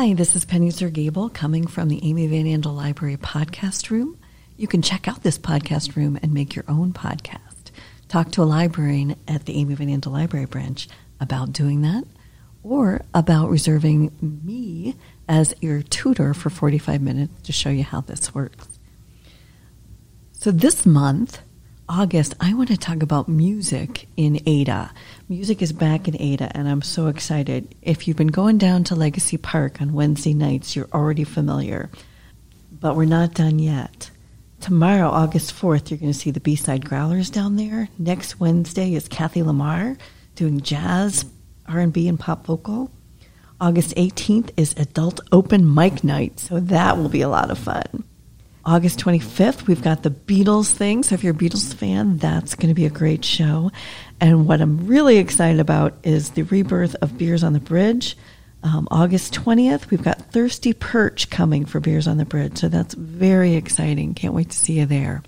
Hi, this is Penny Zergable coming from the Amy Van Andel Library podcast room. You can check out this podcast room and make your own podcast. Talk to a librarian at the Amy Van Andel Library branch about doing that or about reserving me as your tutor for 45 minutes to show you how this works. So this month, August, I want to talk about music in Ada. Music is back in Ada, and I'm so excited. If you've been going down to Legacy Park on Wednesday nights, you're already familiar. But we're not done yet. Tomorrow, August 4th, you're going to see the B-side Growlers down there. Next Wednesday is Kathy Lamar doing jazz, R&B, and pop vocal. August 18th is Adult Open Mic Night, so that will be a lot of fun. August 25th, we've got the Beatles thing. So if you're a Beatles fan, that's going to be a great show. And what I'm really excited about is the rebirth of Beers on the Bridge. Um, August 20th, we've got Thirsty Perch coming for Beers on the Bridge. So that's very exciting. Can't wait to see you there.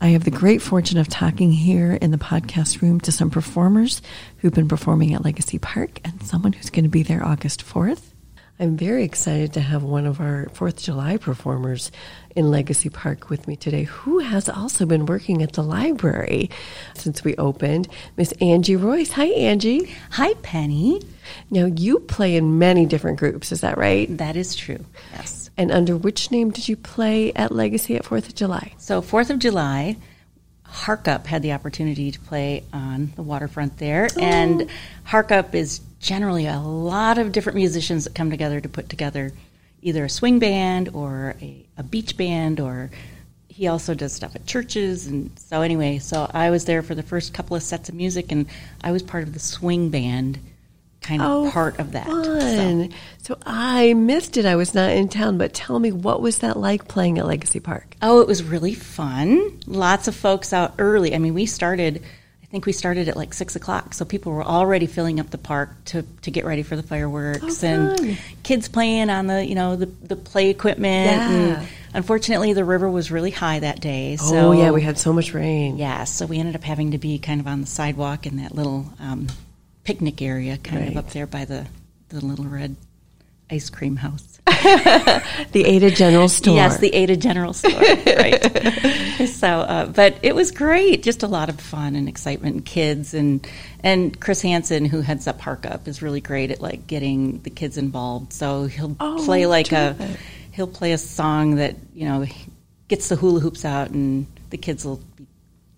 I have the great fortune of talking here in the podcast room to some performers who've been performing at Legacy Park and someone who's going to be there August 4th. I'm very excited to have one of our Fourth of July performers in Legacy Park with me today, who has also been working at the library since we opened, Miss Angie Royce. Hi, Angie. Hi, Penny. Now, you play in many different groups, is that right? That is true, yes. And under which name did you play at Legacy at Fourth of July? So, Fourth of July, Hark Up had the opportunity to play on the waterfront there, oh. and Harkup is generally a lot of different musicians that come together to put together either a swing band or a, a beach band or he also does stuff at churches and so anyway so i was there for the first couple of sets of music and i was part of the swing band kind of oh, part of that fun. So. so i missed it i was not in town but tell me what was that like playing at legacy park oh it was really fun lots of folks out early i mean we started I think we started at like six o'clock, so people were already filling up the park to, to get ready for the fireworks, oh, and kids playing on the you know the, the play equipment. Yeah. And unfortunately, the river was really high that day. So, oh yeah, we had so much rain. Yeah, so we ended up having to be kind of on the sidewalk in that little um, picnic area, kind right. of up there by the the little red ice cream house. the Ada General Store. Yes, the Ada General Store. right. so, uh, but it was great. Just a lot of fun and excitement, and kids and and Chris Hansen, who heads up Hark Up, is really great at like getting the kids involved. So he'll oh, play like terrific. a he'll play a song that you know gets the hula hoops out, and the kids will be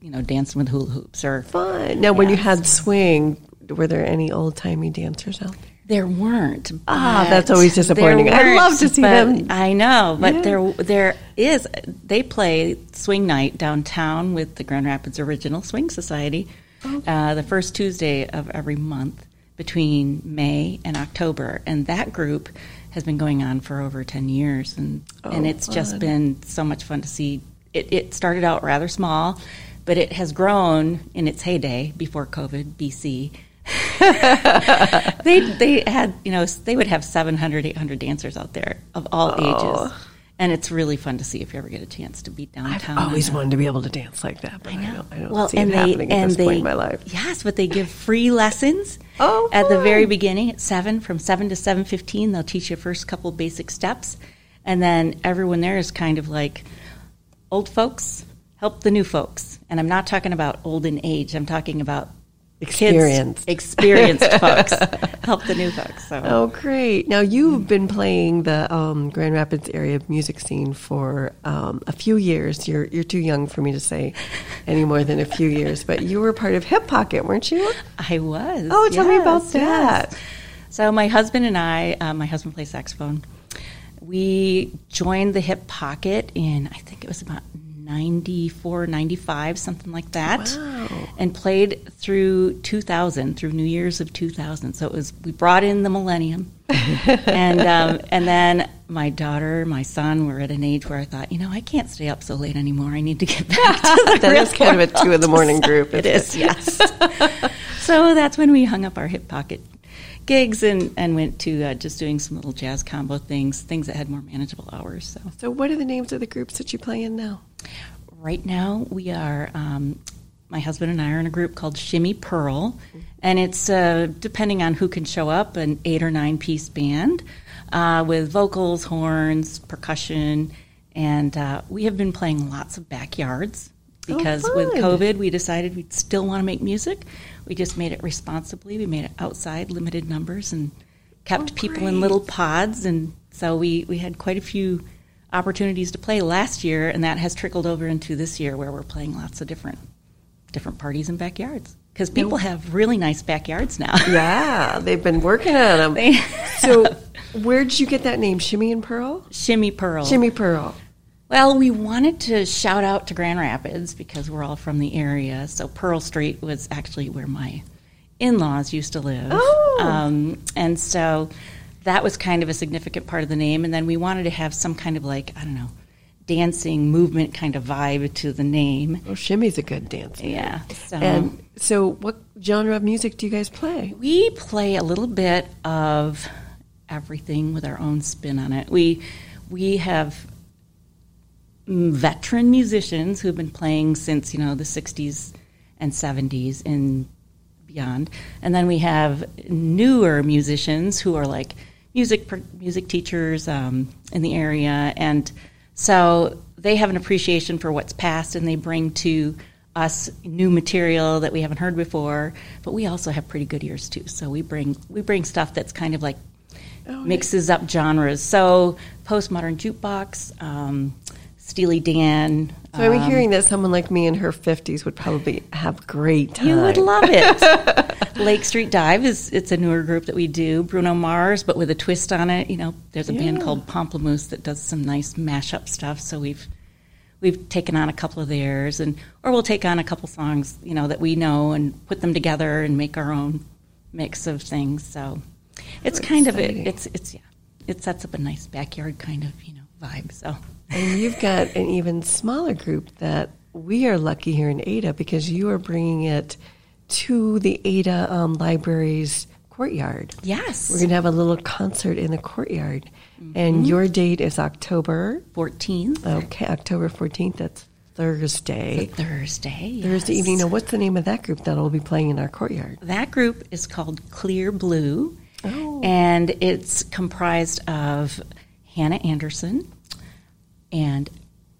you know dancing with hula hoops or fun. Now, when you had swing, were there any old timey dancers out there? There weren't. Ah, that's always disappointing. I love to see them. I know, but yeah. there there is. They play swing night downtown with the Grand Rapids Original Swing Society, oh. uh, the first Tuesday of every month between May and October, and that group has been going on for over ten years, and oh, and it's fun. just been so much fun to see. It, it started out rather small, but it has grown in its heyday before COVID, BC they they had you know they would have 700 800 dancers out there of all oh. ages and it's really fun to see if you ever get a chance to be downtown. I've always uh, wanted to be able to dance like that, but I, know. I don't, I don't well, see and it they, happening at and this they, point in my life. Yes, but they give free lessons oh, at the very beginning at seven, from seven to seven fifteen. They'll teach you first couple basic steps, and then everyone there is kind of like old folks help the new folks. And I'm not talking about old in age. I'm talking about experienced, experienced folks help the new folks. So. Oh, great! Now you've been playing the um, Grand Rapids area music scene for um, a few years. You're you're too young for me to say any more than a few years, but you were part of Hip Pocket, weren't you? I was. Oh, tell yes, me about that. Yes. So my husband and I, uh, my husband plays saxophone. We joined the Hip Pocket in I think it was about 94, 95, something like that. Wow. And played through 2000, through New Year's of 2000. So it was, we brought in the millennium. and, um, and then my daughter, my son were at an age where I thought, you know, I can't stay up so late anymore. I need to get back to the That is kind of a two in the morning group. it is, yes. so that's when we hung up our hip pocket gigs and, and went to uh, just doing some little jazz combo things, things that had more manageable hours. So, so what are the names of the groups that you play in now? Right now, we are um, my husband and I are in a group called Shimmy Pearl, and it's uh, depending on who can show up, an eight or nine piece band uh, with vocals, horns, percussion, and uh, we have been playing lots of backyards because oh, with. COVID, we decided we'd still want to make music. We just made it responsibly. We made it outside, limited numbers, and kept Oh, people in little pods. And so we, we had quite a few opportunities to play last year, and that has trickled over into this year where we're playing lots of different different parties in backyards because people have really nice backyards now. Yeah, they've been working on them. So, where did you get that name, Shimmy and Pearl? Shimmy Pearl. Shimmy Pearl. Well, we wanted to shout out to Grand Rapids because we're all from the area. So Pearl Street was actually where my in-laws used to live. Oh. Um, and so that was kind of a significant part of the name. And then we wanted to have some kind of like, I don't know, dancing movement kind of vibe to the name. Oh, Shimmy's a good dancer. Yeah. So And so, what genre of music do you guys play? we play a little bit of everything with our own spin on it. We we have veteran musicians who've been playing since you know the 60s and 70s and beyond, and then we have newer musicians who are like music music teachers um, in the area, and so they have an appreciation for what's past, and they bring to us new material that we haven't heard before. But we also have pretty good ears too, so we bring we bring stuff that's kind of like Oh, mixes up genres. So postmodern jukebox, um, Steely Dan. So I'm um, hearing that someone like me in her 50s would probably have great time. You would love it. Lake Street Dive is it's a newer group that we do. Bruno Mars, but with a twist on it. You know, there's a band Yeah. called Pomplamoose that does some nice mashup stuff. So we've we've taken on a couple of theirs, and or we'll take on a couple songs you know that we know and put them together and make our own mix of things. So it's kind of it. It's it's yeah. It sets up a nice backyard kind of you know vibe. So And you've got an even smaller group that we are lucky here in Ada because you are bringing it to the Ada um, Library's courtyard. yes, We're going to have a little concert in the courtyard. And your date is October, 14th okay, October 14th. That's Thursday. Thursday. Thursday yes. evening. Now, what's the name of that group that'll be playing in our courtyard? That group is called Clear Blue, Oh. and it's comprised of Hannah Anderson and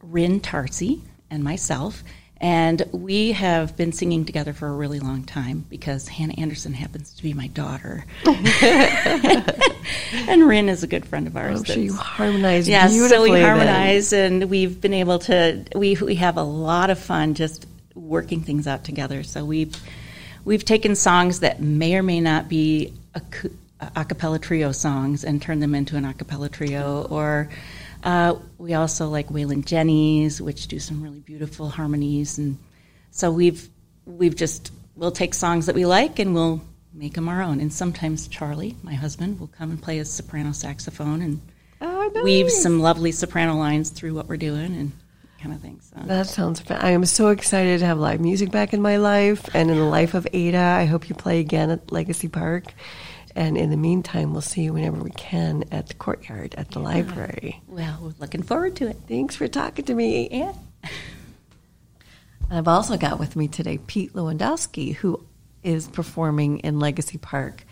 Rin Tarsi and myself. And we have been singing together for a really long time because Hannah Anderson happens to be my daughter. and Rin is a good friend of ours. Oh, I'm sure you harmonize yeah, so beautifully. we then. harmonize, and we've been able to. We we have a lot of fun just working things out together. So we've we've taken songs that may or may not be a, a cappella trio songs and turned them into an a cappella trio. Or uh, we also like Wailin' Jennys, which do some really beautiful harmonies, and so we've we've just we'll take songs that we like and we'll make them our own. And sometimes Charlie, my husband, will come and play his soprano saxophone and Oh, nice. weave some lovely soprano lines through what we're doing and kind of things. So. That sounds fun. I am so excited to have live music back in my life and in the life of Ada. I hope you play again at Legacy Park. And in the meantime, we'll see you whenever we can at the courtyard at the library. Well, we're looking forward to it. Thanks for talking to me. Yeah. I've also got with me today Pete Lewandowski, who is performing in Legacy Park.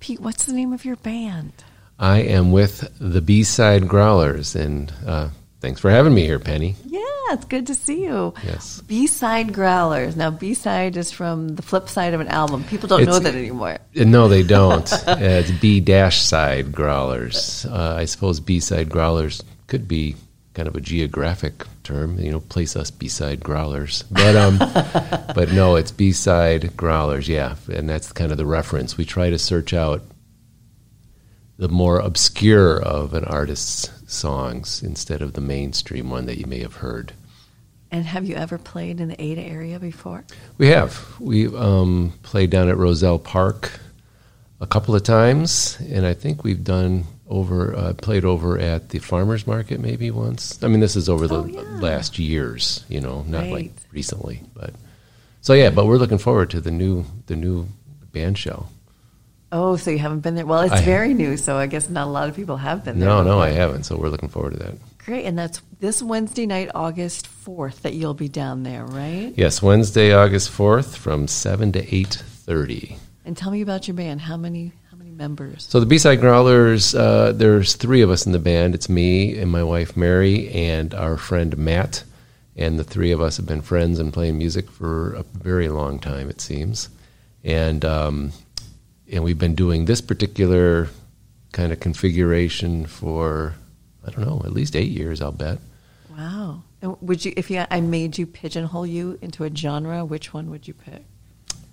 Pete, what's the name of your band? I am with the B Side Growlers, and uh, thanks for having me here, Penny. Yeah, it's good to see you. Yes. B side growlers. Now, B side is from the flip side of an album. People don't know that anymore. Uh, No, they don't. uh, it's B dash side growlers. Uh, I suppose B side growlers could be kind of a geographic term. You know, place us beside growlers, but um, but no, it's B side growlers. Yeah, and that's kind of the reference. We try to search out the more obscure of an artist's songs instead of the mainstream one that you may have heard. And have you ever played in the Ada area before? We have. We um, played down at Roselle Park a couple of times, and I think we've done over uh, played over at the farmers market maybe once. I mean, this is over the Oh, yeah. last years, you know, not like recently, but so yeah. But we're looking forward to the new the new band show. Oh, so you haven't been there? Well, it's I- very new, so I guess not a lot of people have been there. No, no. I haven't. So we're looking forward to that. Great, and that's this Wednesday night, August fourth, that you'll be down there, right? Yes, Wednesday, August fourth, from seven to eight thirty. And tell me about your band. How many how many members? So the B-side Growlers, uh, there's three of us in the band. It's me and my wife Mary and our friend Matt, and the three of us have been friends and playing music for a very long time, it seems. And um, and we've been doing this particular kind of configuration for I don't know, at least eight years, I'll bet. Wow. And would you, if you, I made you pigeonhole you into a genre, which one would you pick?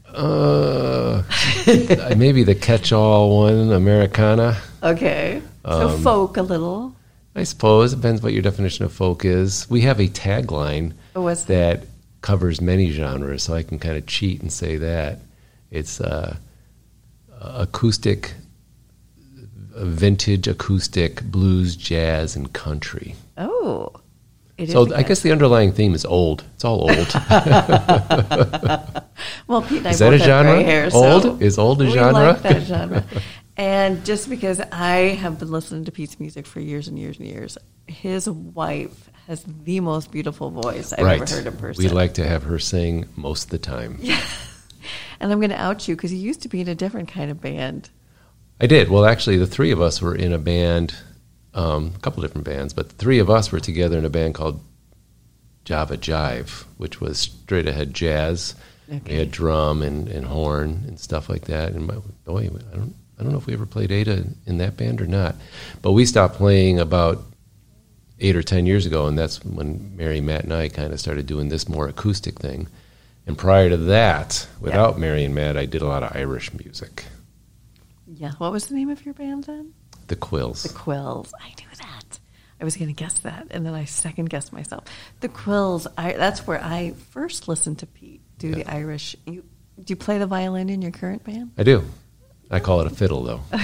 Uh, maybe the catch-all one, Americana. Okay. So Um, folk a little. I suppose it depends what your definition of folk is. We have a tagline Oh, that? that covers many genres, so I can kind of cheat and say that it's uh, acoustic, vintage acoustic, blues, jazz, and country. Oh. It So I guess the underlying theme is old. It's all old. Well, Pete and I Is that a genre? hair, so Old? Is old a we genre? like that genre. and just because I have been listening to Pete's music for years and years and years, his wife has the most beautiful voice I've right. ever heard in person. We like to have her sing most of the time. And I'm going to out you because you used to be in a different kind of band. I did. Well, actually, the three of us were in a band, um, a couple different bands, but the three of us were together in a band called Java Jive, which was straight ahead jazz. We had drum and, and horn and stuff like that. And my, boy, I don't, I don't know if we ever played Ada in that band or not, but we stopped playing about eight or ten years ago, and that's when Mary, Matt, and I kind of started doing this more acoustic thing. And prior to that, without Mary and Matt, I did a lot of Irish music. Yeah. What was the name of your band then? The Quills. The Quills. I knew that. I was going to guess that, and then I second guessed myself. The Quills. I, that's where I first listened to Pete do Yeah. the Irish. You, do you play the violin in your current band? I do. I call it a fiddle, though.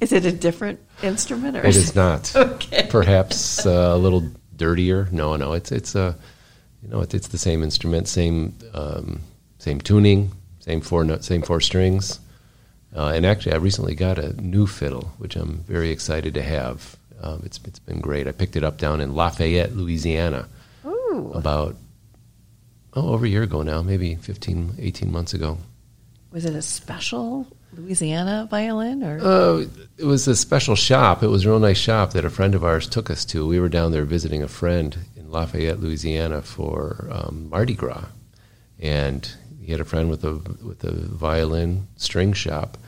Is it a different instrument, or It is not. Okay. Perhaps uh, a little dirtier. No, no. It's it's a, you know, it's, it's the same instrument, same um, same tuning, same four note, same four strings. Uh, and actually, I recently got a new fiddle, which I'm very excited to have. Um, it's it's been great. I picked it up down in Lafayette, Louisiana, Ooh. about oh over a year ago now, maybe 15, 18 months ago. Was it a special Louisiana violin, or Uh, it was a special shop. It was a real nice shop that a friend of ours took us to. We were down there visiting a friend Lafayette, Louisiana, for um, Mardi Gras, and he had a friend with a with a violin string shop.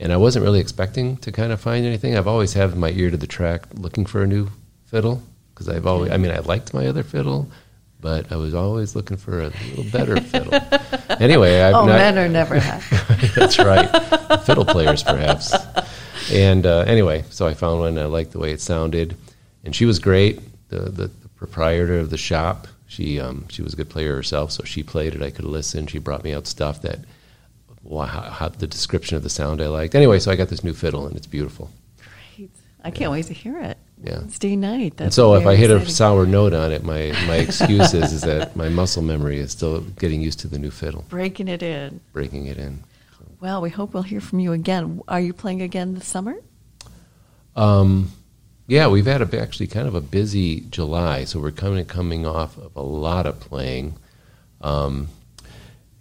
And I wasn't really expecting to kind of find anything. I've always had my ear to the track, looking for a new fiddle because I've always. I mean, I liked my other fiddle, but I was always looking for a little better fiddle. Anyway, I've oh, not, men are never happy. that's right. Fiddle players, perhaps. And uh, anyway, so I found one. I liked the way it sounded, and she was great. The the, the proprietor of the shop. She um, she was a good player herself, so she played it. I could listen. She brought me out stuff that, wow, how, the description of the sound I liked. Anyway, so I got this new fiddle, and it's beautiful. Great. I can't wait to hear it. Yeah. Wednesday night. and so if I hit a sour note on it, my my excuse is, is that my muscle memory is still getting used to the new fiddle, breaking it in. breaking it in. Well, we hope we'll hear from you again. Are you playing again this summer? Um, yeah, we've had a, actually kind of a busy July, so we're coming coming off of a lot of playing. Um,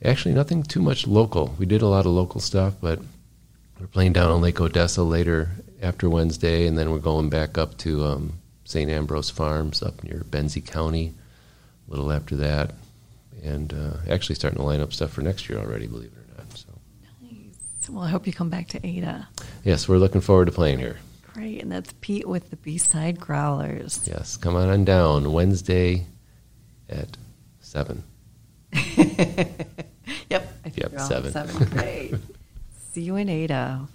actually, nothing too much local. We did a lot of local stuff, but we're playing down on Lake Odessa later after Wednesday, and then we're going back up to um, St. Ambrose Farms up near Benzie County a little after that, and uh, actually starting to line up stuff for next year already. Believe it or not. So Nice. Well, I hope you come back to Ada. yes, we're looking forward to playing here. Great. And that's Pete with the B Side Growlers. Yes, come on on down Wednesday at seven. Yep. I think Yep, seven. Seven. Great. See you in Ada.